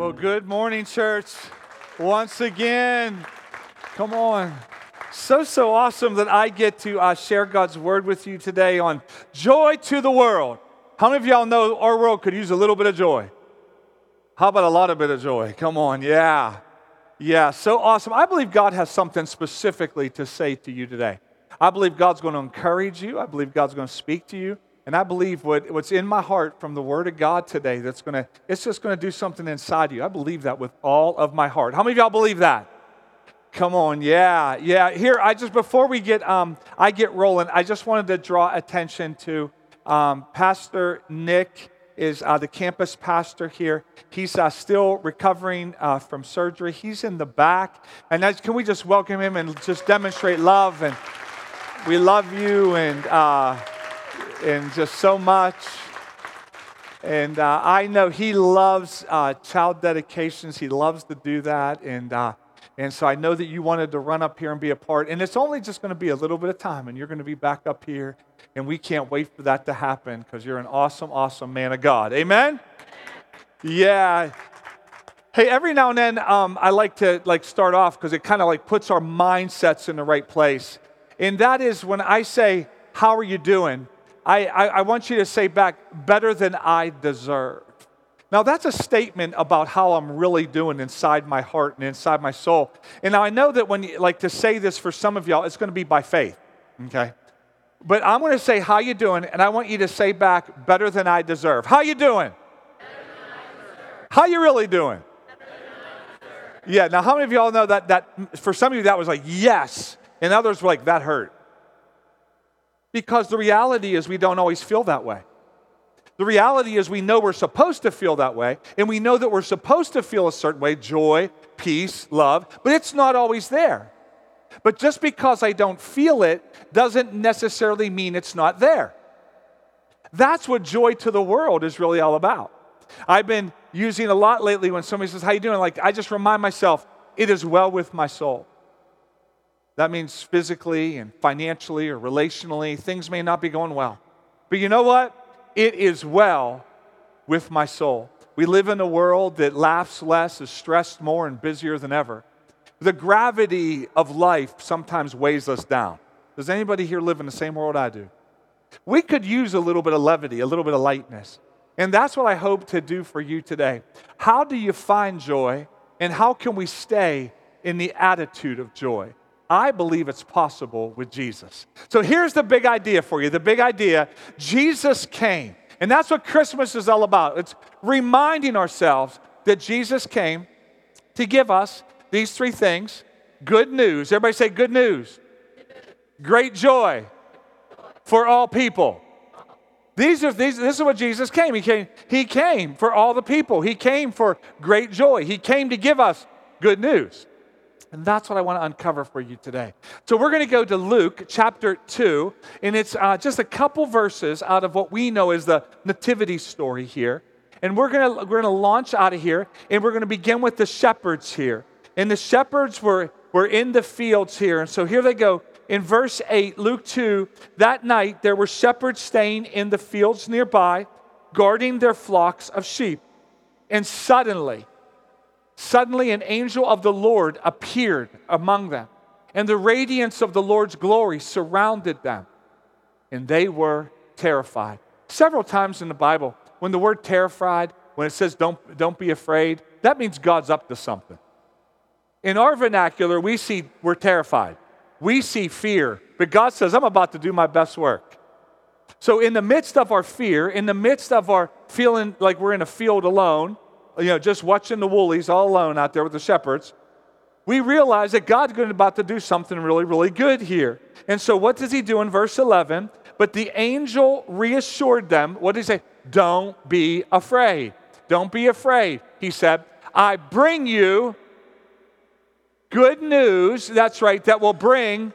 Well, good morning, church. Once again, come on. So, so awesome that I get to uh, share God's word with you today on joy to the world. How many of y'all know our world could use a little bit of joy? How about a lot of bit of joy? Come on, yeah. Yeah, so awesome. I believe God has something specifically to say to you today. I believe God's going to encourage you. I believe God's going to speak to you. And I believe what, what's in my heart from the Word of God today, that's going to, it's just going to do something inside you. I believe that with all of my heart. How many of y'all believe that? Come on, yeah, yeah. Here, I just, before we get, um, I get rolling, I just wanted to draw attention to um, Pastor Nick is uh, the campus pastor here. He's uh, still recovering uh, from surgery. He's in the back. And can we just welcome him and just demonstrate love? And we love you and, uh, and just so much. And uh, I know he loves uh, child dedications. He loves to do that. And, and so I know that you wanted to run up here and be a part. And it's only just going to be a little bit of time, and you're going to be back up here and we can't wait for that to happen because you're an awesome, awesome man of God. Amen? Yeah. Hey, every now and then um, I like to like start off because it kind of like puts our mindsets in the right place. And that is when I say, How are you doing? I, I, I want you to say back, Better than I deserve. Now, that's a statement about how I'm really doing inside my heart and inside my soul. And now I know that when you like to say this for some of y'all, it's going to be by faith, okay? But I'm going to say, how you doing? And I want you to say back, better than I deserve. How you doing? How you really doing? Yeah, now how many of y'all know that, that for some of you that was like, yes. And others were like, that hurt. Because the reality is we don't always feel that way. The reality is we know we're supposed to feel that way, and we know that we're supposed to feel a certain way joy, peace, love, but it's not always there. But just because I don't feel it doesn't necessarily mean it's not there. That's what joy to the world is really all about. I've been using a lot lately when somebody says, How you doing? Like, I just remind myself, it is well with my soul. That means physically and financially or relationally, things may not be going well. But you know what? It is well with my soul. We live in a world that laughs less, is stressed more, and busier than ever. The gravity of life sometimes weighs us down. Does anybody here live in the same world I do? We could use a little bit of levity, a little bit of lightness. And that's what I hope to do for you today. How do you find joy and how can we stay in the attitude of joy? I believe it's possible with Jesus. So here's the big idea for you the big idea Jesus came. And that's what Christmas is all about. It's reminding ourselves that Jesus came to give us these three things good news. Everybody say good news. Great joy for all people. These are, these, this is what Jesus came. He came. He came for all the people. He came for great joy. He came to give us good news. And that's what I want to uncover for you today. So we're going to go to Luke chapter 2, and it's uh, just a couple verses out of what we know is the nativity story here. And we're going to, we're going to launch out of here, and we're going to begin with the shepherds here. And the shepherds were, were in the fields here. And so here they go. In verse 8, Luke 2, that night there were shepherds staying in the fields nearby, guarding their flocks of sheep. And suddenly, suddenly an angel of the Lord appeared among them, and the radiance of the Lord's glory surrounded them, and they were terrified. Several times in the Bible, when the word terrified, when it says don't, don't be afraid, that means God's up to something. In our vernacular, we see we're terrified. We see fear, but God says, I'm about to do my best work. So, in the midst of our fear, in the midst of our feeling like we're in a field alone, you know, just watching the woolies all alone out there with the shepherds, we realize that God's going about to do something really, really good here. And so, what does he do in verse 11? But the angel reassured them. What did he say? Don't be afraid. Don't be afraid. He said, I bring you good news, that's right, that will bring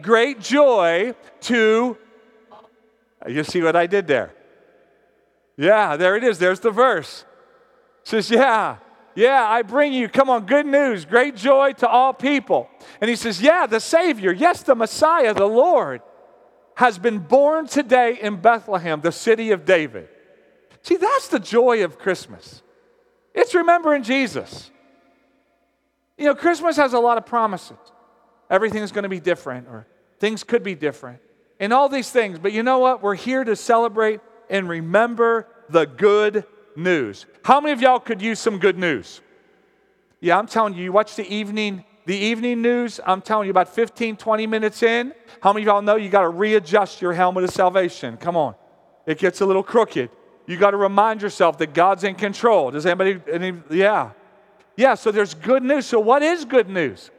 great joy to. You see what I did there? Yeah, there it is. There's the verse. Says, Yeah, yeah, I bring you, come on, good news, great joy to all people. And he says, Yeah, the Savior, yes, the Messiah, the Lord, has been born today in Bethlehem, the city of David. See, that's the joy of Christmas. It's remembering Jesus. You know, Christmas has a lot of promises. Everything's going to be different, or things could be different, and all these things. But you know what? We're here to celebrate and remember the good news. How many of y'all could use some good news? Yeah, I'm telling you, you watch the evening the evening news, I'm telling you, about 15, 20 minutes in, how many of y'all know you got to readjust your helmet of salvation? Come on. It gets a little crooked. You got to remind yourself that God's in control. Does anybody, any, yeah. Yeah, so there's good news. So, what is good news?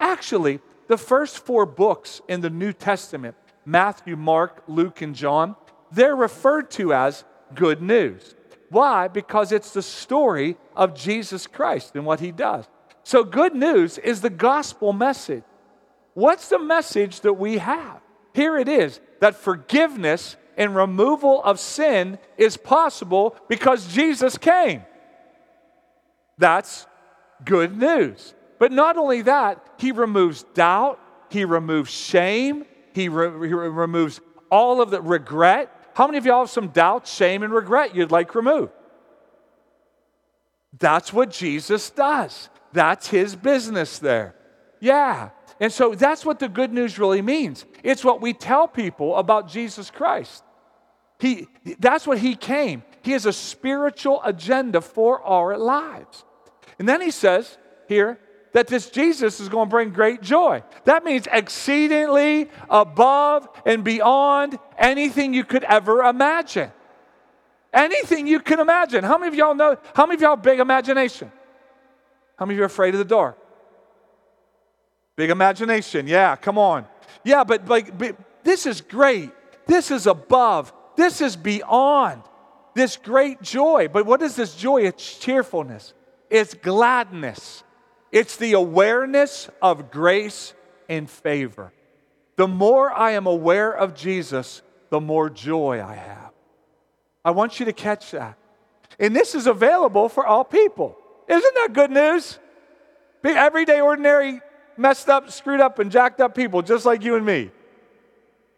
Actually, the first four books in the New Testament Matthew, Mark, Luke, and John they're referred to as good news. Why? Because it's the story of Jesus Christ and what he does. So, good news is the gospel message. What's the message that we have? Here it is that forgiveness and removal of sin is possible because Jesus came. That's good news. But not only that, he removes doubt, he removes shame, he, re- he removes all of the regret. How many of y'all have some doubt, shame, and regret you'd like removed? That's what Jesus does. That's his business there. Yeah. And so that's what the good news really means. It's what we tell people about Jesus Christ. He, that's what he came. He has a spiritual agenda for our lives. And then he says here that this Jesus is going to bring great joy. That means exceedingly above and beyond anything you could ever imagine. Anything you can imagine. How many of y'all know? How many of y'all big imagination? How many of you are afraid of the dark? Big imagination. Yeah, come on. Yeah, but like this is great. This is above. This is beyond this great joy. But what is this joy? It's cheerfulness. It's gladness. It's the awareness of grace and favor. The more I am aware of Jesus, the more joy I have. I want you to catch that. And this is available for all people. Isn't that good news? Be everyday, ordinary, messed up, screwed up, and jacked up people just like you and me.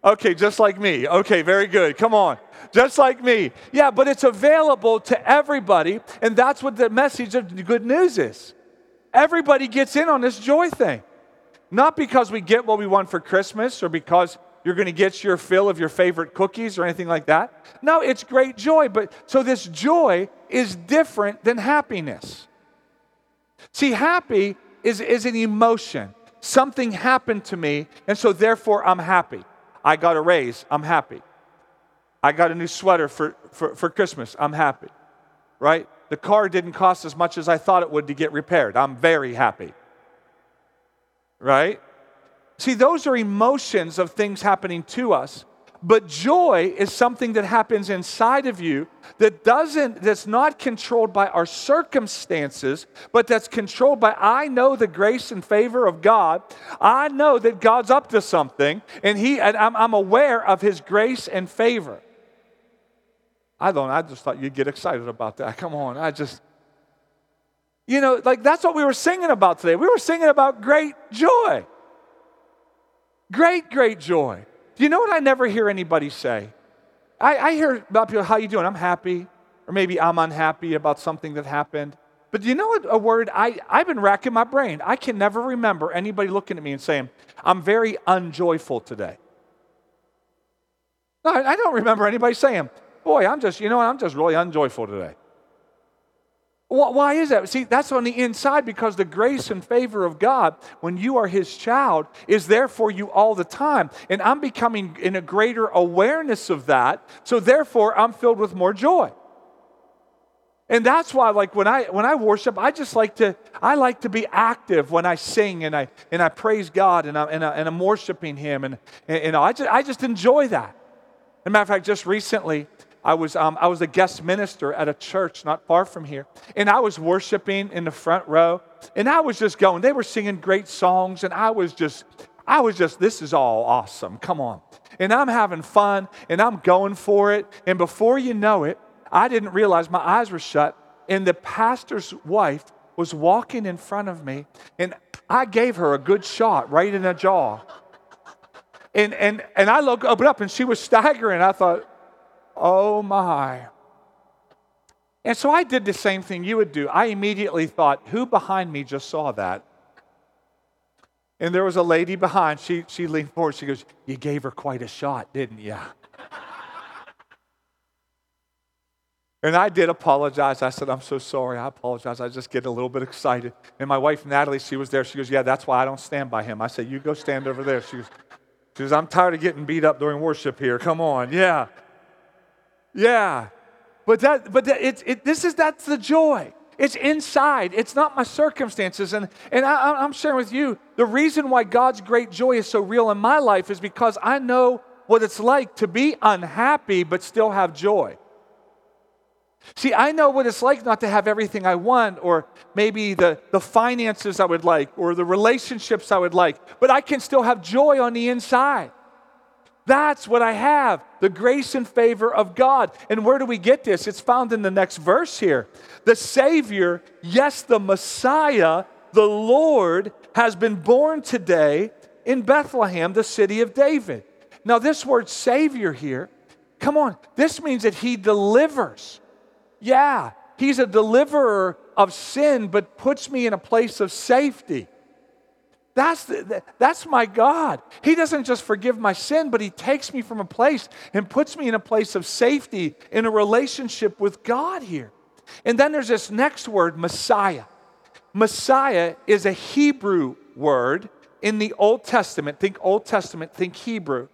Okay, just like me. Okay, very good. Come on. Just like me. Yeah, but it's available to everybody, and that's what the message of good news is. Everybody gets in on this joy thing. Not because we get what we want for Christmas or because you're going to get your fill of your favorite cookies or anything like that. No, it's great joy. But so this joy is different than happiness. See, happy is, is an emotion. Something happened to me, and so therefore I'm happy. I got a raise, I'm happy. I got a new sweater for, for, for Christmas, I'm happy. Right? The car didn't cost as much as I thought it would to get repaired. I'm very happy. Right? See, those are emotions of things happening to us. But joy is something that happens inside of you that doesn't, that's not controlled by our circumstances, but that's controlled by I know the grace and favor of God. I know that God's up to something, and He and I'm, I'm aware of His grace and favor. I don't, I just thought you'd get excited about that. Come on, I just, you know, like that's what we were singing about today. We were singing about great joy. Great, great joy. Do you know what I never hear anybody say? I, I hear about people, how you doing? I'm happy. Or maybe I'm unhappy about something that happened. But do you know what a word I, I've been racking my brain? I can never remember anybody looking at me and saying, I'm very unjoyful today. No, I don't remember anybody saying, Boy, I'm just, you know, I'm just really unjoyful today. Why is that? See, that's on the inside because the grace and favor of God, when you are His child, is there for you all the time. And I'm becoming in a greater awareness of that. So therefore, I'm filled with more joy. And that's why, like when I when I worship, I just like to I like to be active when I sing and I and I praise God and I and, I, I'm worshiping Him and and, and I just I just enjoy that. As a matter of fact, just recently, I was, um, I was a guest minister at a church not far from here. And I was worshiping in the front row. And I was just going, they were singing great songs. And I was just, I was just, this is all awesome. Come on. And I'm having fun and I'm going for it. And before you know it, I didn't realize my eyes were shut. And the pastor's wife was walking in front of me. And I gave her a good shot right in the jaw. And, and, and I looked up and she was staggering. I thought, Oh my. And so I did the same thing you would do. I immediately thought, who behind me just saw that? And there was a lady behind. She, she leaned forward. She goes, You gave her quite a shot, didn't you? And I did apologize. I said, I'm so sorry. I apologize. I just get a little bit excited. And my wife, Natalie, she was there. She goes, Yeah, that's why I don't stand by him. I said, You go stand over there. She goes, she goes I'm tired of getting beat up during worship here. Come on. Yeah. Yeah. But, that, but that, it, it, this is, that's the joy. It's inside. It's not my circumstances. And, and I, I'm sharing with you the reason why God's great joy is so real in my life is because I know what it's like to be unhappy but still have joy. See, I know what it's like not to have everything I want, or maybe the, the finances I would like, or the relationships I would like, but I can still have joy on the inside. That's what I have the grace and favor of God. And where do we get this? It's found in the next verse here. The Savior, yes, the Messiah, the Lord, has been born today in Bethlehem, the city of David. Now, this word Savior here, come on, this means that He delivers. Yeah, He's a deliverer of sin, but puts me in a place of safety. That's, the, that's my God. He doesn't just forgive my sin, but He takes me from a place and puts me in a place of safety in a relationship with God here. And then there's this next word, Messiah. Messiah is a Hebrew word in the Old Testament. Think Old Testament, think Hebrew.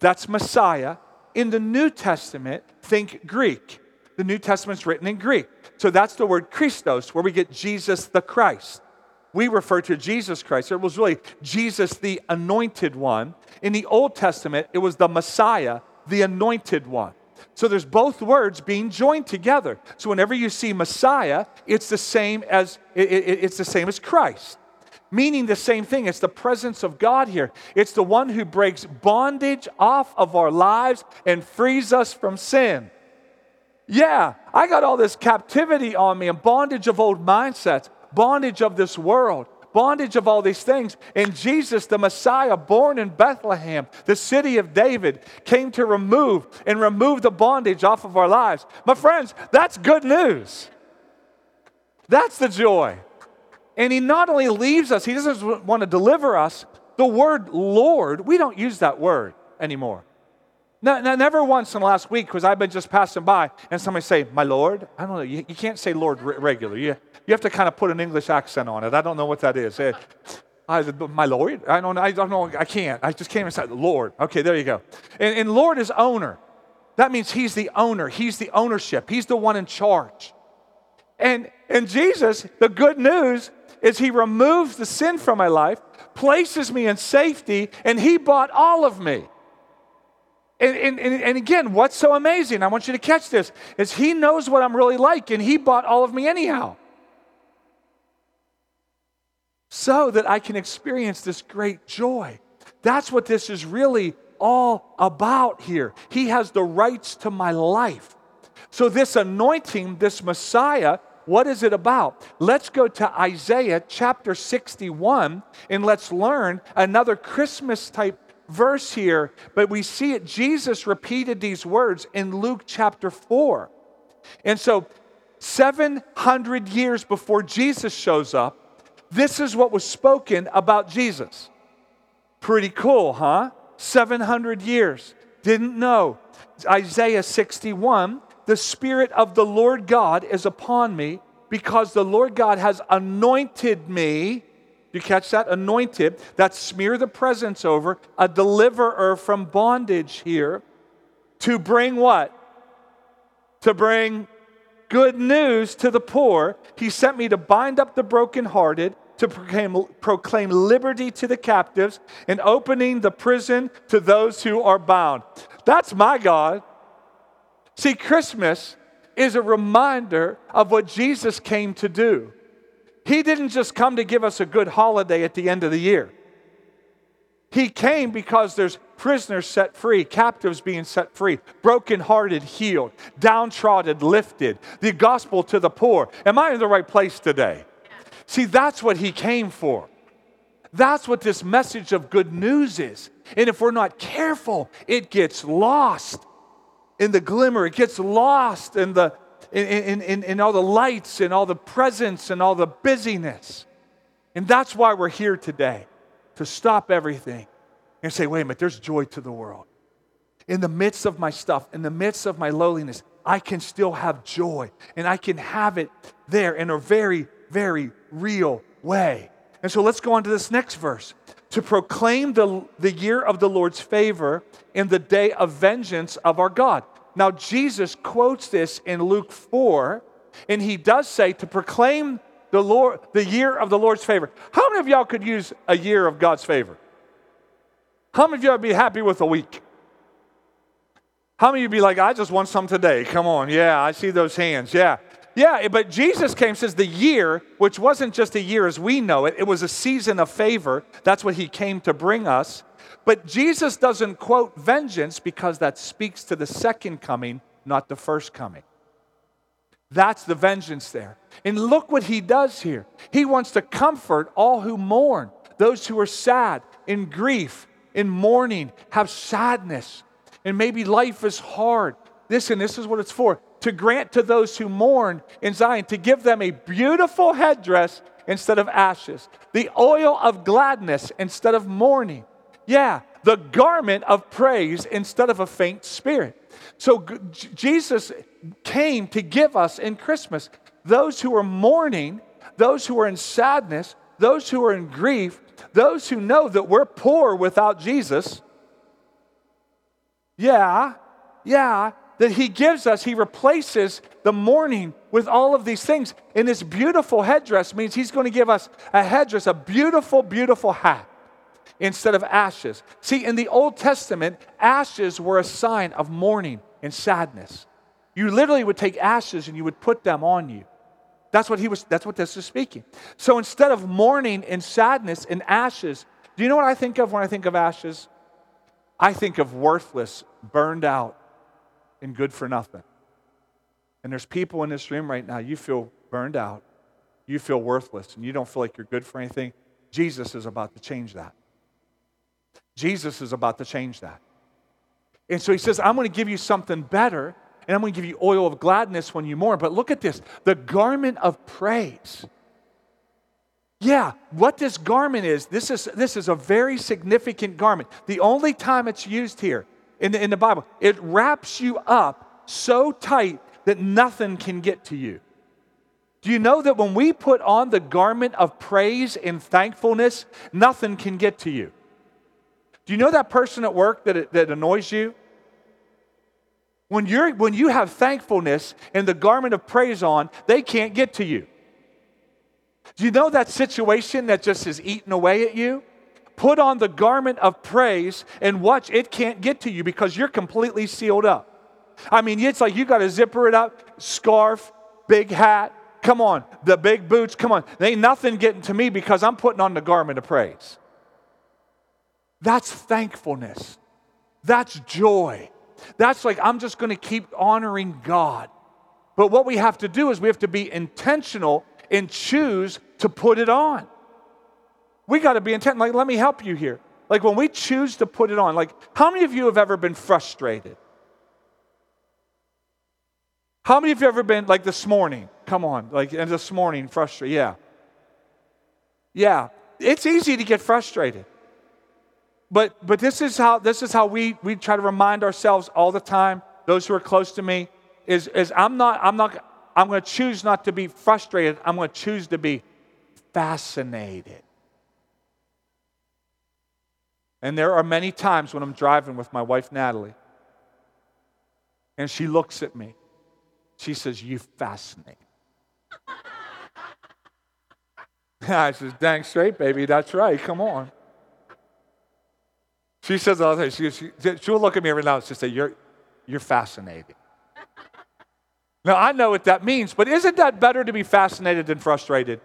That's Messiah. In the New Testament, think Greek. The New Testament's written in Greek. So that's the word Christos, where we get Jesus the Christ we refer to Jesus Christ. It was really Jesus, the anointed one. In the Old Testament, it was the Messiah, the anointed one. So there's both words being joined together. So whenever you see Messiah, it's the same as it, it, it's the same as Christ. Meaning the same thing. It's the presence of God here. It's the one who breaks bondage off of our lives and frees us from sin. Yeah, I got all this captivity on me and bondage of old mindsets bondage of this world, bondage of all these things. And Jesus, the Messiah, born in Bethlehem, the city of David, came to remove and remove the bondage off of our lives. My friends, that's good news. That's the joy. And he not only leaves us, he doesn't want to deliver us. The word Lord, we don't use that word anymore. No, no, never once in the last week because I've been just passing by and somebody say, My Lord. I don't know. You, you can't say Lord regular. You, you have to kind of put an English accent on it. I don't know what that is. I, my Lord? I don't, I don't know. I can't. I just can't even say Lord. Okay, there you go. And, and Lord is owner. That means He's the owner. He's the ownership. He's the one in charge. And, and Jesus, the good news is He removes the sin from my life, places me in safety, and He bought all of me. And, and, and, again, what's so amazing, I want you to catch this, is he knows what I'm really like, and he bought all of me anyhow. So that I can experience this great joy. That's what this is really all about here. He has the rights to my life. So, this anointing, this Messiah, what is it about? Let's go to Isaiah chapter 61 and let's learn another Christmas type verse here, but we see it. Jesus repeated these words in Luke chapter 4. And so, 700 years before Jesus shows up, this is what was spoken about Jesus. Pretty cool, huh? 700 years. Didn't know. Isaiah 61 The Spirit of the Lord God is upon me because the Lord God has anointed me you catch that? Anointed. That smear the presence over, a deliverer from bondage here. To bring what? To bring good news to the poor. He sent me to bind up the brokenhearted, to proclaim, proclaim liberty to the captives, and opening the prison to those who are bound. That's my God. See, Christmas is a reminder of what Jesus came to do. He didn't just come to give us a good holiday at the end of the year. He came because there's prisoners set free, captives being set free, brokenhearted healed, downtrodden lifted, the gospel to the poor. Am I in the right place today? See, that's what he came for. That's what this message of good news is. And if we're not careful, it gets lost in the glimmer, it gets lost in the in, in, in all the lights and all the presents and all the busyness. And that's why we're here today to stop everything and say, wait a minute, there's joy to the world. In the midst of my stuff, in the midst of my lowliness, I can still have joy and I can have it there in a very, very real way. And so let's go on to this next verse. To proclaim the, the year of the Lord's favor in the day of vengeance of our God. Now, Jesus quotes this in Luke 4, and he does say to proclaim the, Lord, the year of the Lord's favor. How many of y'all could use a year of God's favor? How many of y'all would be happy with a week? How many of you be like, I just want some today? Come on. Yeah, I see those hands. Yeah. Yeah, but Jesus came, says the year, which wasn't just a year as we know it, it was a season of favor. That's what he came to bring us. But Jesus doesn't quote vengeance because that speaks to the second coming, not the first coming. That's the vengeance there. And look what he does here. He wants to comfort all who mourn, those who are sad, in grief, in mourning, have sadness, and maybe life is hard. Listen, this is what it's for to grant to those who mourn in Zion, to give them a beautiful headdress instead of ashes, the oil of gladness instead of mourning. Yeah, the garment of praise instead of a faint spirit. So G- Jesus came to give us in Christmas those who are mourning, those who are in sadness, those who are in grief, those who know that we're poor without Jesus. Yeah, yeah, that He gives us, He replaces the mourning with all of these things. And this beautiful headdress means He's going to give us a headdress, a beautiful, beautiful hat instead of ashes. See, in the Old Testament, ashes were a sign of mourning and sadness. You literally would take ashes and you would put them on you. That's what he was that's what this is speaking. So instead of mourning and sadness and ashes, do you know what I think of when I think of ashes? I think of worthless, burned out, and good for nothing. And there's people in this room right now, you feel burned out, you feel worthless, and you don't feel like you're good for anything. Jesus is about to change that. Jesus is about to change that. And so he says, I'm going to give you something better, and I'm going to give you oil of gladness when you mourn. But look at this the garment of praise. Yeah, what this garment is, this is, this is a very significant garment. The only time it's used here in the, in the Bible, it wraps you up so tight that nothing can get to you. Do you know that when we put on the garment of praise and thankfulness, nothing can get to you? Do you know that person at work that, that annoys you? When, you're, when you have thankfulness and the garment of praise on, they can't get to you. Do you know that situation that just is eating away at you? Put on the garment of praise and watch, it can't get to you because you're completely sealed up. I mean, it's like you got to zipper it up, scarf, big hat. Come on, the big boots, come on. There ain't nothing getting to me because I'm putting on the garment of praise. That's thankfulness. That's joy. That's like, I'm just going to keep honoring God. But what we have to do is we have to be intentional and choose to put it on. We got to be intent. Like, let me help you here. Like, when we choose to put it on, like, how many of you have ever been frustrated? How many of you have ever been, like this morning? Come on, like, and this morning, frustrated. Yeah. Yeah. It's easy to get frustrated. But, but this is how, this is how we, we try to remind ourselves all the time, those who are close to me, is, is I'm not, I'm not, I'm going to choose not to be frustrated. I'm going to choose to be fascinated. And there are many times when I'm driving with my wife, Natalie, and she looks at me. She says, You fascinate. I says, Dang straight, baby. That's right. Come on. She says all the time, she, she, she'll look at me every now and and say, You're, you're fascinating. Now, I know what that means, but isn't that better to be fascinated than frustrated?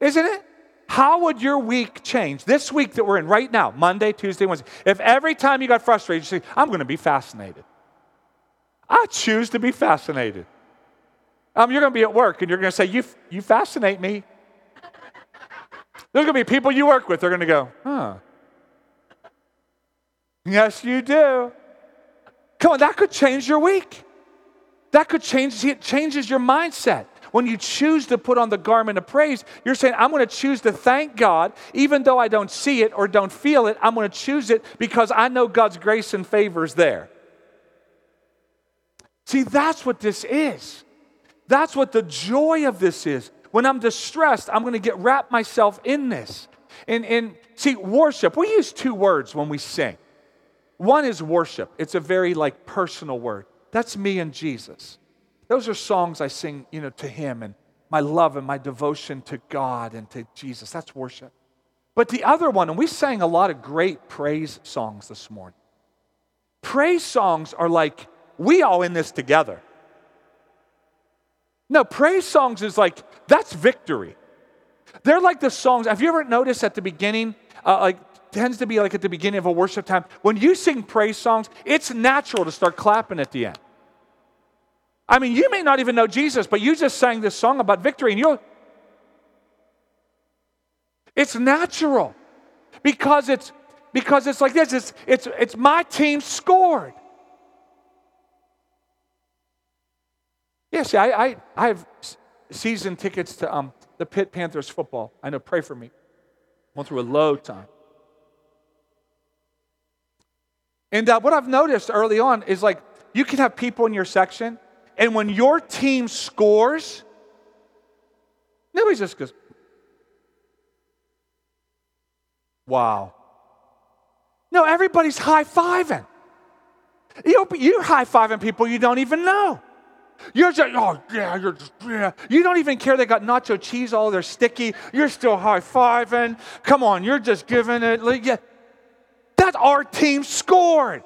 Isn't it? How would your week change? This week that we're in right now, Monday, Tuesday, Wednesday, if every time you got frustrated, you say, I'm going to be fascinated. I choose to be fascinated. Um, you're going to be at work and you're going to say, you, you fascinate me. There's going to be people you work with, they're going to go, huh. Yes, you do. Come on, that could change your week. That could change, it changes your mindset. When you choose to put on the garment of praise, you're saying, I'm going to choose to thank God, even though I don't see it or don't feel it. I'm going to choose it because I know God's grace and favor is there. See, that's what this is. That's what the joy of this is. When I'm distressed, I'm going to get wrap myself in this. And, and see, worship, we use two words when we sing. One is worship. It's a very like personal word. That's me and Jesus. Those are songs I sing, you know, to him and my love and my devotion to God and to Jesus. That's worship. But the other one, and we sang a lot of great praise songs this morning. Praise songs are like we all in this together. No, praise songs is like, that's victory. They're like the songs. Have you ever noticed at the beginning, uh, like, tends to be like at the beginning of a worship time, when you sing praise songs, it's natural to start clapping at the end. I mean, you may not even know Jesus, but you just sang this song about victory, and you're. It's natural because it's because it's like this. It's it's it's my team scored. Yeah, see, I, I, I have season tickets to um, the Pitt Panthers football. I know, pray for me. Went through a low time. And uh, what I've noticed early on is like you can have people in your section, and when your team scores, nobody just goes, wow. No, everybody's high fiving. You you're high fiving people you don't even know. You're just, oh, yeah, you're just, yeah. You don't even care they got nacho cheese all they're sticky. You're still high fiving. Come on, you're just giving it. Yeah. That's our team scored.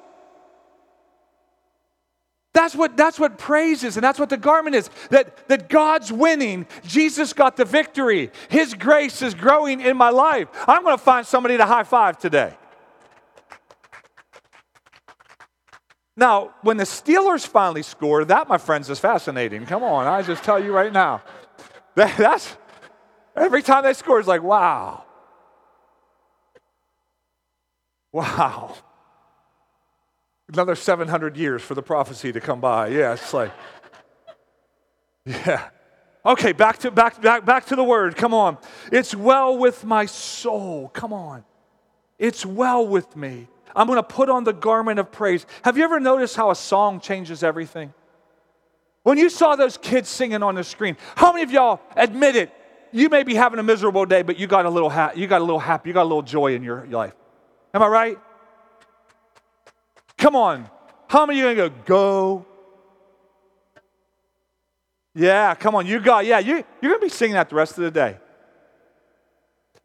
That's what, that's what praise is, and that's what the garment is. That, that God's winning. Jesus got the victory. His grace is growing in my life. I'm going to find somebody to high five today. Now, when the Steelers finally score, that, my friends, is fascinating. Come on, I just tell you right now. That, that's every time they score, it's like, wow. Wow. Another 700 years for the prophecy to come by. Yeah, it's like, yeah. Okay, back to back back back to the word. Come on. It's well with my soul. Come on. It's well with me. I'm going to put on the garment of praise. Have you ever noticed how a song changes everything? When you saw those kids singing on the screen, how many of y'all admit it? You may be having a miserable day, but you got a little ha- you got a little happy, you got a little joy in your life. Am I right? Come on. How many of you gonna go, go? Yeah, come on, you got, yeah, you, you're gonna be singing that the rest of the day.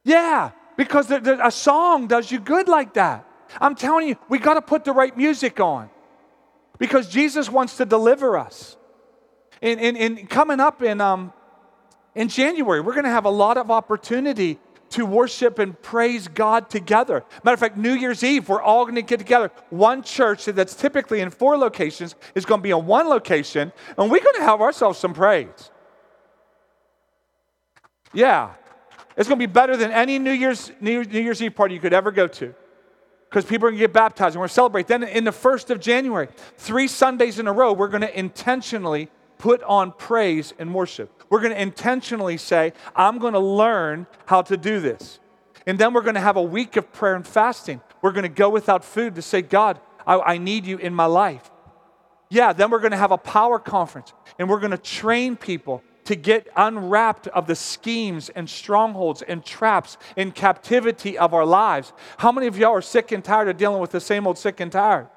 Yeah, because there, there, a song does you good like that. I'm telling you, we got to put the right music on because Jesus wants to deliver us. And, and, and coming up in, um, in January, we're going to have a lot of opportunity to worship and praise God together. Matter of fact, New Year's Eve, we're all going to get together. One church that's typically in four locations is going to be in one location, and we're going to have ourselves some praise. Yeah, it's going to be better than any New Year's, New Year's Eve party you could ever go to because people are going to get baptized and we're going to celebrate. Then in the first of January, three Sundays in a row, we're going to intentionally put on praise and worship. We're going to intentionally say, I'm going to learn how to do this. And then we're going to have a week of prayer and fasting. We're going to go without food to say, God, I, I need you in my life. Yeah, then we're going to have a power conference and we're going to train people to get unwrapped of the schemes and strongholds and traps and captivity of our lives. How many of y'all are sick and tired of dealing with the same old sick and tired?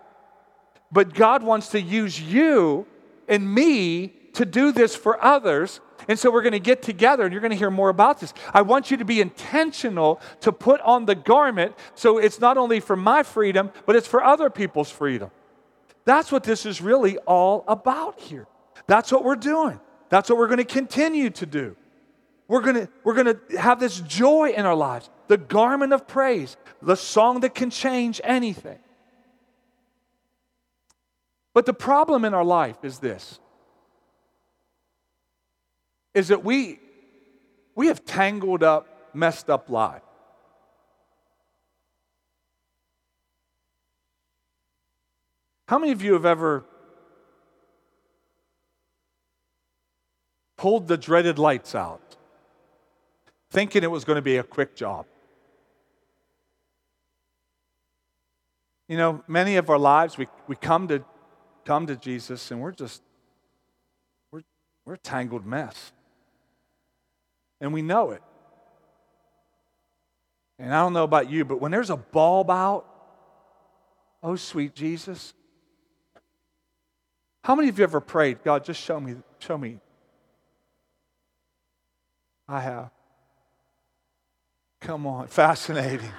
But God wants to use you and me to do this for others. And so we're going to get together and you're going to hear more about this. I want you to be intentional to put on the garment so it's not only for my freedom, but it's for other people's freedom. That's what this is really all about here. That's what we're doing. That's what we're going to continue to do. We're going to, we're going to have this joy in our lives, the garment of praise, the song that can change anything. But the problem in our life is this is that we we have tangled up, messed up lives. How many of you have ever pulled the dreaded lights out, thinking it was going to be a quick job. You know, many of our lives, we, we come, to, come to Jesus and we're just, we're, we're a tangled mess. And we know it. And I don't know about you, but when there's a bulb out, oh, sweet Jesus. How many of you ever prayed, God, just show me, show me? I have. Come on, fascinating.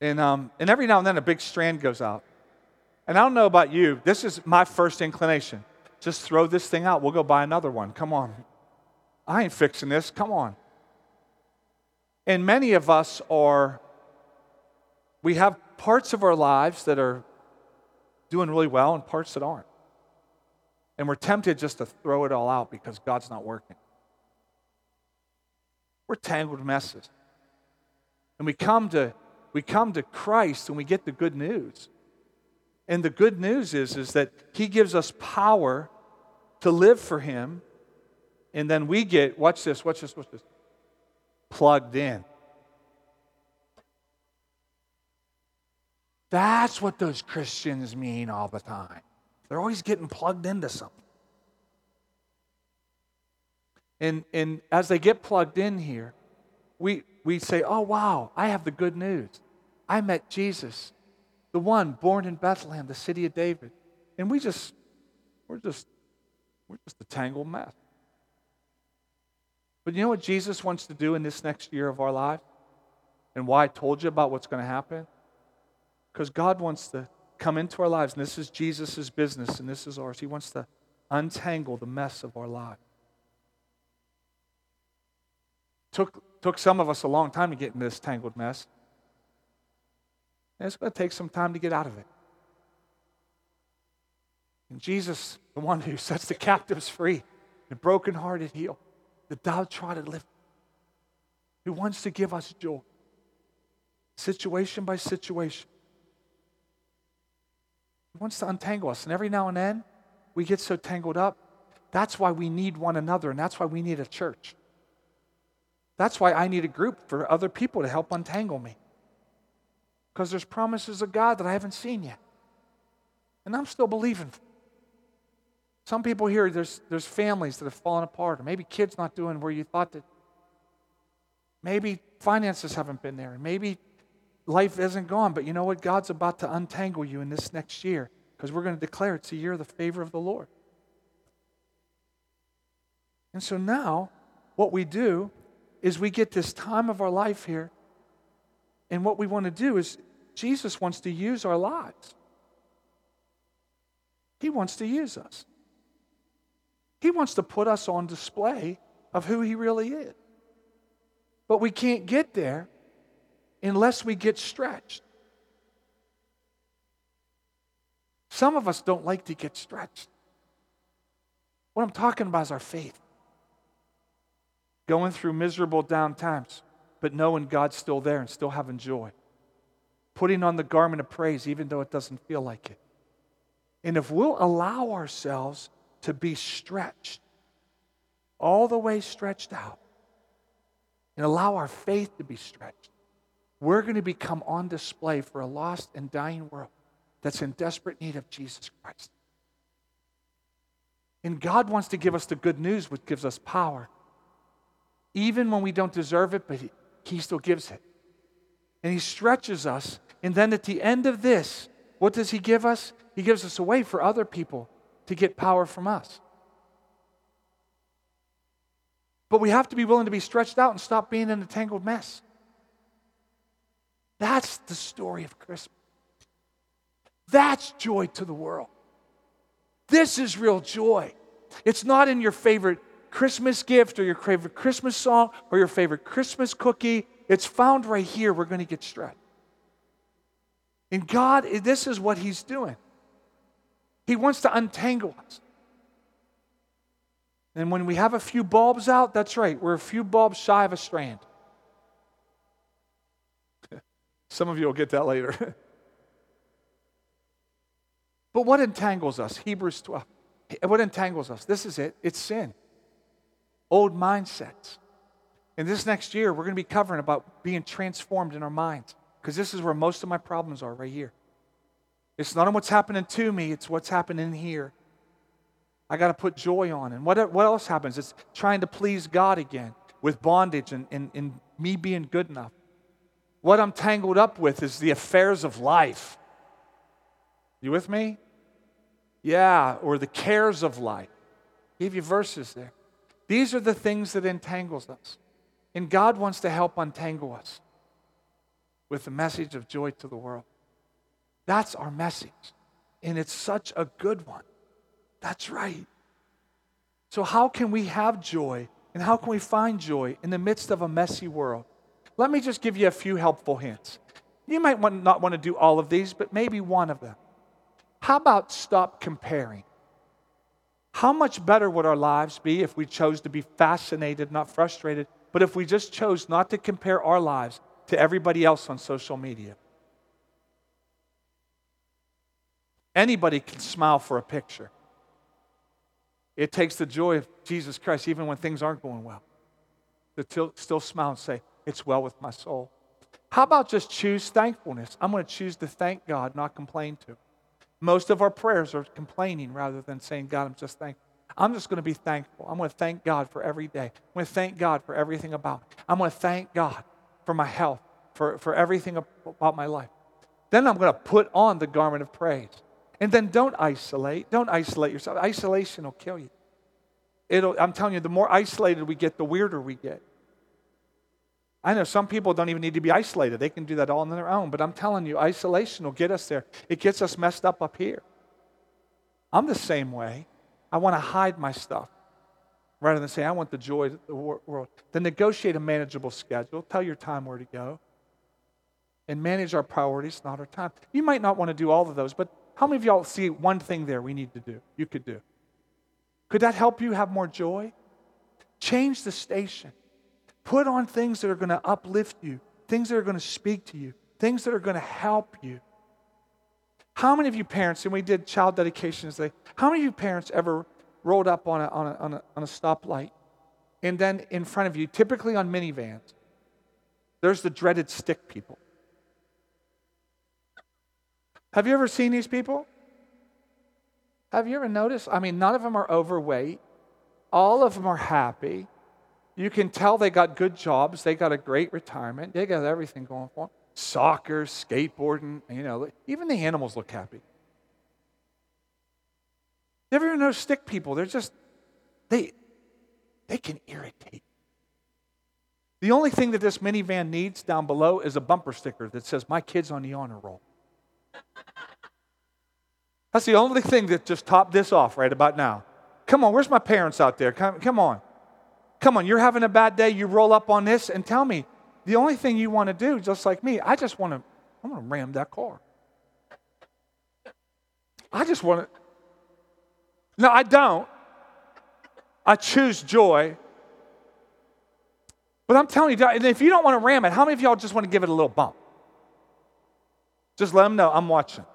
And, um, and every now and then a big strand goes out. And I don't know about you, this is my first inclination. Just throw this thing out. We'll go buy another one. Come on. I ain't fixing this. Come on. And many of us are, we have parts of our lives that are doing really well and parts that aren't. And we're tempted just to throw it all out because God's not working. We're tangled messes. And we come to we come to Christ and we get the good news. And the good news is, is that He gives us power to live for Him. And then we get, watch this, watch this, watch this, plugged in. That's what those Christians mean all the time. They're always getting plugged into something. And, and as they get plugged in here, we, we say, oh, wow, I have the good news. I met Jesus, the one born in Bethlehem, the city of David. And we just, we're just, we're just a tangled mess. But you know what Jesus wants to do in this next year of our life? And why I told you about what's going to happen? Because God wants to come into our lives, and this is Jesus' business, and this is ours. He wants to untangle the mess of our lives. Took, took some of us a long time to get in this tangled mess. And it's going to take some time to get out of it. And Jesus, the one who sets the captives free, the brokenhearted heal, the downtrodden lift, who wants to give us joy, situation by situation. He wants to untangle us. And every now and then, we get so tangled up. That's why we need one another, and that's why we need a church. That's why I need a group for other people to help untangle me because there's promises of God that I haven't seen yet. And I'm still believing. Some people here, there's, there's families that have fallen apart, or maybe kids not doing where you thought that. Maybe finances haven't been there, and maybe life isn't gone. But you know what? God's about to untangle you in this next year because we're going to declare it's a year of the favor of the Lord. And so now, what we do is we get this time of our life here, and what we want to do is Jesus wants to use our lives. He wants to use us. He wants to put us on display of who He really is. But we can't get there unless we get stretched. Some of us don't like to get stretched. What I'm talking about is our faith. Going through miserable down times, but knowing God's still there and still having joy putting on the garment of praise even though it doesn't feel like it. And if we'll allow ourselves to be stretched, all the way stretched out, and allow our faith to be stretched, we're going to become on display for a lost and dying world that's in desperate need of Jesus Christ. And God wants to give us the good news, which gives us power. Even when we don't deserve it, but He, he still gives it. And He stretches us and then at the end of this, what does He give us? He gives us a way for other people to get power from us. But we have to be willing to be stretched out and stop being in a tangled mess. That's the story of Christmas. That's joy to the world. This is real joy. It's not in your favorite Christmas gift or your favorite Christmas song or your favorite Christmas cookie. It's found right here. We're going to get stretched. And God, this is what He's doing. He wants to untangle us. And when we have a few bulbs out, that's right, we're a few bulbs shy of a strand. Some of you will get that later. but what entangles us? Hebrews 12. What entangles us? This is it it's sin, old mindsets. And this next year, we're going to be covering about being transformed in our minds because this is where most of my problems are right here. It's not on what's happening to me, it's what's happening here. I got to put joy on. And what, what else happens? It's trying to please God again with bondage and, and, and me being good enough. What I'm tangled up with is the affairs of life. You with me? Yeah, or the cares of life. I you verses there. These are the things that entangles us. And God wants to help untangle us with the message of joy to the world. That's our message. And it's such a good one. That's right. So, how can we have joy and how can we find joy in the midst of a messy world? Let me just give you a few helpful hints. You might want, not want to do all of these, but maybe one of them. How about stop comparing? How much better would our lives be if we chose to be fascinated, not frustrated, but if we just chose not to compare our lives to everybody else on social media? Anybody can smile for a picture. It takes the joy of Jesus Christ, even when things aren't going well, to still smile and say, It's well with my soul. How about just choose thankfulness? I'm going to choose to thank God, not complain to. Most of our prayers are complaining rather than saying, God, I'm just thankful. I'm just going to be thankful. I'm going to thank God for every day. I'm going to thank God for everything about me. I'm going to thank God for my health, for, for everything about my life. Then I'm going to put on the garment of praise. And then don't isolate. Don't isolate yourself. Isolation will kill you. It'll, I'm telling you, the more isolated we get, the weirder we get. I know some people don't even need to be isolated. They can do that all on their own. But I'm telling you, isolation will get us there. It gets us messed up up here. I'm the same way. I want to hide my stuff rather than say, I want the joy of the world. Then negotiate a manageable schedule. Tell your time where to go. And manage our priorities, not our time. You might not want to do all of those, but how many of y'all see one thing there we need to do? You could do. Could that help you have more joy? Change the station. Put on things that are going to uplift you, things that are going to speak to you, things that are going to help you. How many of you parents, and we did child dedications today, how many of you parents ever rolled up on a, on a, on a, on a stoplight and then in front of you, typically on minivans, there's the dreaded stick people? Have you ever seen these people? Have you ever noticed? I mean, none of them are overweight. All of them are happy. You can tell they got good jobs. They got a great retirement. They got everything going for them. Soccer, skateboarding, you know, even the animals look happy. You ever know stick people? They're just, they, they can irritate. The only thing that this minivan needs down below is a bumper sticker that says, My kid's on the honor roll. That's the only thing that just topped this off right about now. Come on, where's my parents out there? Come, come on. Come on, you're having a bad day, you roll up on this and tell me the only thing you want to do, just like me, I just want to, I want to ram that car. I just want to. No, I don't. I choose joy. But I'm telling you, if you don't want to ram it, how many of y'all just want to give it a little bump? Just let them know I'm watching.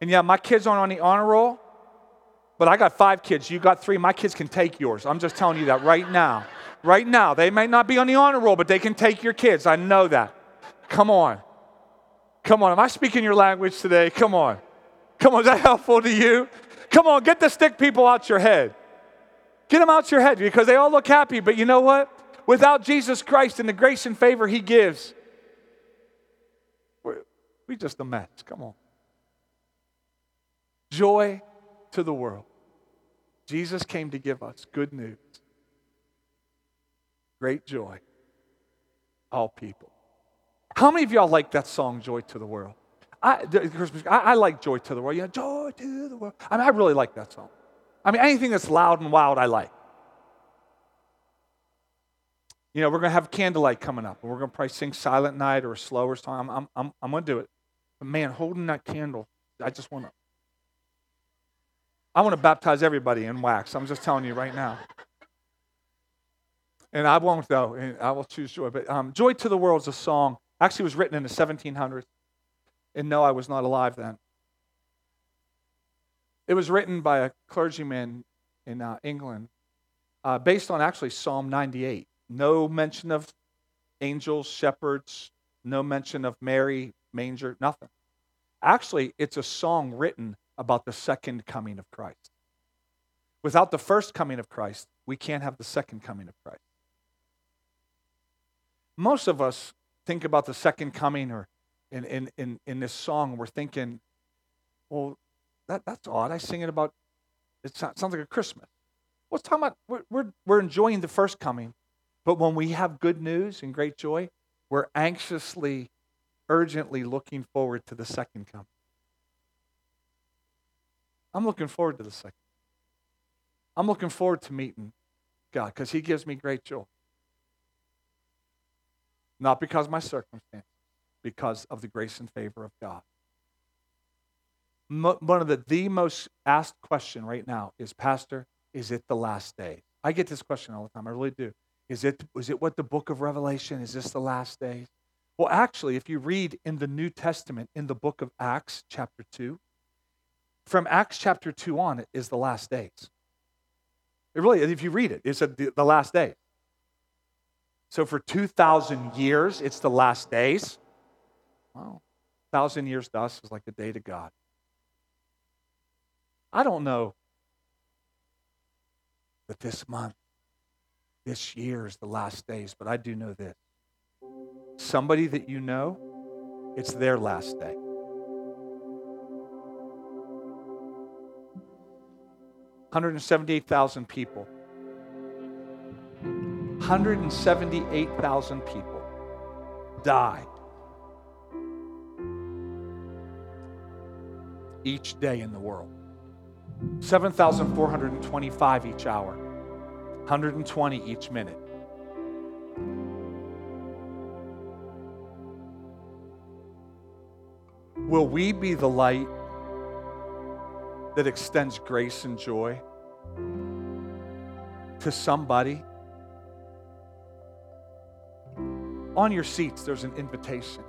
And yeah, my kids aren't on the honor roll, but I got five kids. You got three. My kids can take yours. I'm just telling you that right now. Right now. They may not be on the honor roll, but they can take your kids. I know that. Come on. Come on. Am I speaking your language today? Come on. Come on. Is that helpful to you? Come on. Get the stick people out your head. Get them out your head because they all look happy. But you know what? Without Jesus Christ and the grace and favor he gives, we're, we just a mess. Come on. Joy to the world. Jesus came to give us good news, great joy, all people. How many of y'all like that song, Joy to the World? I, I, I like Joy to the World. Yeah, Joy to the World. I mean, I really like that song. I mean, anything that's loud and wild, I like. You know, we're going to have candlelight coming up, and we're going to probably sing Silent Night or a slower song. I'm, I'm, I'm, I'm going to do it. But man, holding that candle, I just want to I want to baptize everybody in wax. I'm just telling you right now. And I won't, though. And I will choose joy. But um, Joy to the World is a song. Actually, was written in the 1700s. And no, I was not alive then. It was written by a clergyman in uh, England uh, based on actually Psalm 98. No mention of angels, shepherds, no mention of Mary, manger, nothing. Actually, it's a song written about the second coming of Christ. Without the first coming of Christ, we can't have the second coming of Christ. Most of us think about the second coming or in, in, in, in this song, we're thinking, well, that, that's odd. I sing it about, it sounds like a Christmas. What's talking about? We're, we're, we're enjoying the first coming, but when we have good news and great joy, we're anxiously, urgently looking forward to the second coming. I'm looking forward to the second. I'm looking forward to meeting God because He gives me great joy. Not because my circumstances, because of the grace and favor of God. One of the, the most asked question right now is, Pastor, is it the last day? I get this question all the time. I really do. Is it, is it what the book of Revelation? Is this the last days? Well, actually, if you read in the New Testament, in the book of Acts, chapter 2, from Acts chapter 2 on, it is the last days. It really, if you read it, it's the, the last day. So for 2,000 years, it's the last days. Wow. 1,000 years to us is like a day to God. I don't know But this month, this year is the last days, but I do know this. Somebody that you know, it's their last day. 178,000 people. 178,000 people die each day in the world. 7,425 each hour, 120 each minute. Will we be the light that extends grace and joy to somebody? On your seats, there's an invitation.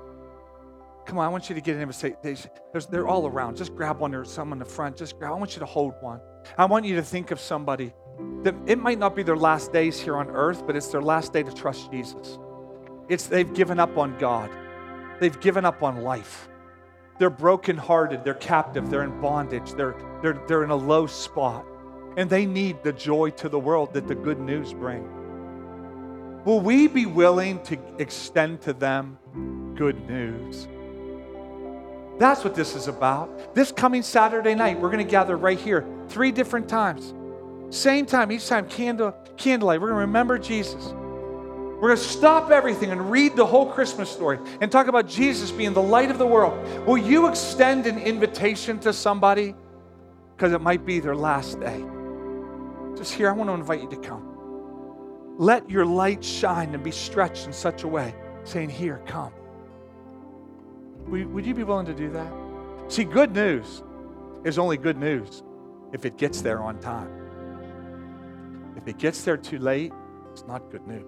Come on, I want you to get an invitation. There's, they're all around. Just grab one or some in the front. Just grab. I want you to hold one. I want you to think of somebody that it might not be their last days here on earth, but it's their last day to trust Jesus. It's they've given up on God. They've given up on life. They're brokenhearted. They're captive. They're in bondage. They're, they're, they're in a low spot. And they need the joy to the world that the good news brings. Will we be willing to extend to them good news? That's what this is about. This coming Saturday night, we're going to gather right here three different times. Same time, each time, candle, candlelight. We're going to remember Jesus. We're going to stop everything and read the whole Christmas story and talk about Jesus being the light of the world. Will you extend an invitation to somebody? Because it might be their last day. Just here, I want to invite you to come. Let your light shine and be stretched in such a way, saying, Here, come. Would, you be willing to do that? See, good news is only good news if it gets there on time. If it gets there too late, it's not good news.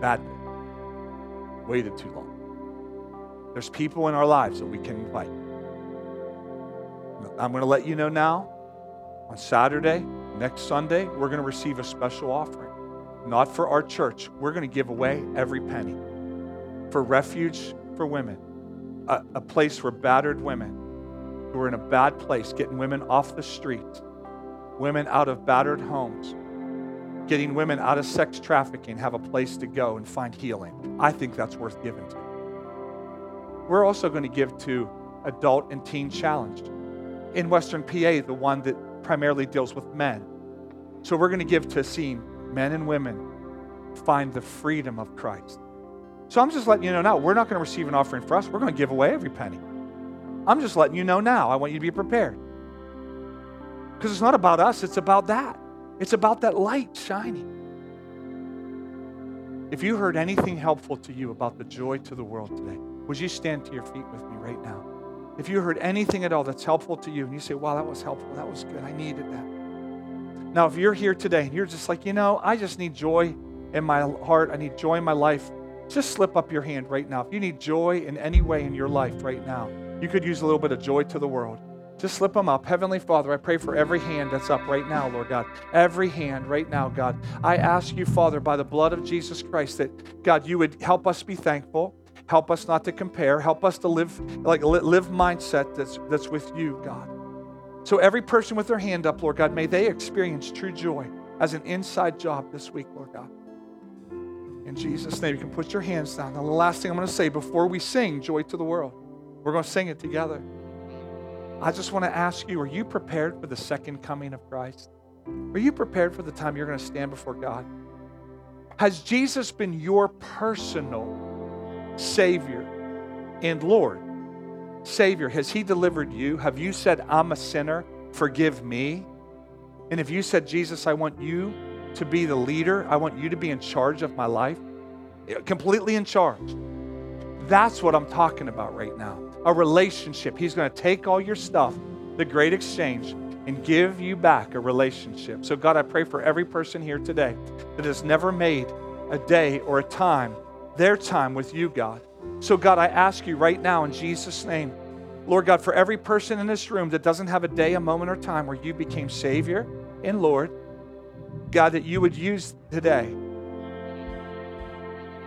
Bad news. Waited too long. There's people in our lives that we can invite. I'm going to let you know now on Saturday, next Sunday, we're going to receive a special offering. Not for our church. We're going to give away every penny for refuge for women, a, a place for battered women who are in a bad place, getting women off the streets, women out of battered homes, getting women out of sex trafficking, have a place to go and find healing. I think that's worth giving to. We're also going to give to Adult and Teen Challenge. In Western PA, the one that primarily deals with men. So we're going to give to seeing men and women find the freedom of Christ. So I'm just letting you know now, we're not going to receive an offering for us. We're going to give away every penny. I'm just letting you know now. I want you to be prepared. Because it's not about us, it's about that. It's about that light shining. If you heard anything helpful to you about the joy to the world today, would you stand to your feet with me right now? If you heard anything at all that's helpful to you and you say, wow, that was helpful, that was good, I needed that. Now, if you're here today and you're just like, you know, I just need joy in my heart, I need joy in my life, just slip up your hand right now. If you need joy in any way in your life right now, you could use a little bit of joy to the world. Just slip them up. Heavenly Father, I pray for every hand that's up right now, Lord God. Every hand right now, God. I ask you, Father, by the blood of Jesus Christ, that God, you would help us be thankful. Help us not to compare. Help us to live like live mindset that's that's with you, God. So every person with their hand up, Lord God, may they experience true joy as an inside job this week, Lord God. In Jesus' name, you can put your hands down. Now, the last thing I'm going to say before we sing Joy to the World, we're going to sing it together. I just want to ask you are you prepared for the second coming of Christ? Are you prepared for the time you're going to stand before God? Has Jesus been your personal Savior and Lord? Savior, has He delivered you? Have you said, I'm a sinner, forgive me? And if you said, Jesus, I want you to be the leader, I want you to be in charge of my life, completely in charge. That's what I'm talking about right now a relationship. He's going to take all your stuff, the great exchange, and give you back a relationship. So, God, I pray for every person here today that has never made a day or a time, their time with you, God. So, God, I ask you right now in Jesus' name, Lord God, for every person in this room that doesn't have a day, a moment, or time where you became Savior and Lord, God, that you would use today.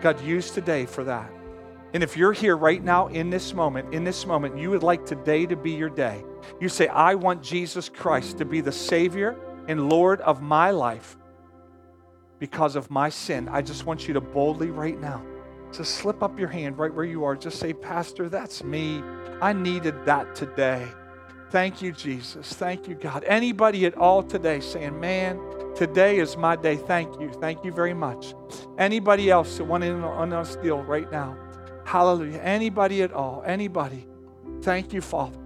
God, use today for that. And if you're here right now in this moment, in this moment, you would like today to be your day. You say, I want Jesus Christ to be the Savior and Lord of my life because of my sin. I just want you to boldly right now just slip up your hand right where you are. Just say, Pastor, that's me. I needed that today. Thank you, Jesus. Thank you, God. Anybody at all today saying, Man, today is my day. Thank you. Thank you very much. Anybody else that want to on this deal right now? Hallelujah. Anybody at all, anybody. Thank you, Father.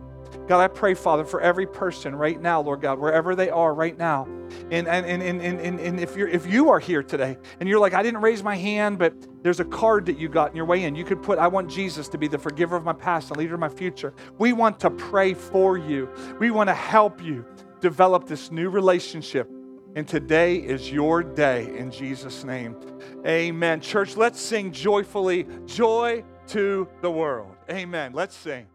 God, I pray, Father, for every person right now, Lord God, wherever they are right now. And, and, and, and, and, and if, you're, if you are here today and you're like, I didn't raise my hand, but there's a card that you got in your way in, you could put, I want Jesus to be the forgiver of my past and leader of my future. We want to pray for you. We want to help you develop this new relationship. And today is your day in Jesus' name. Amen. Church, let's sing joyfully, joy to the world. Amen. Let's sing.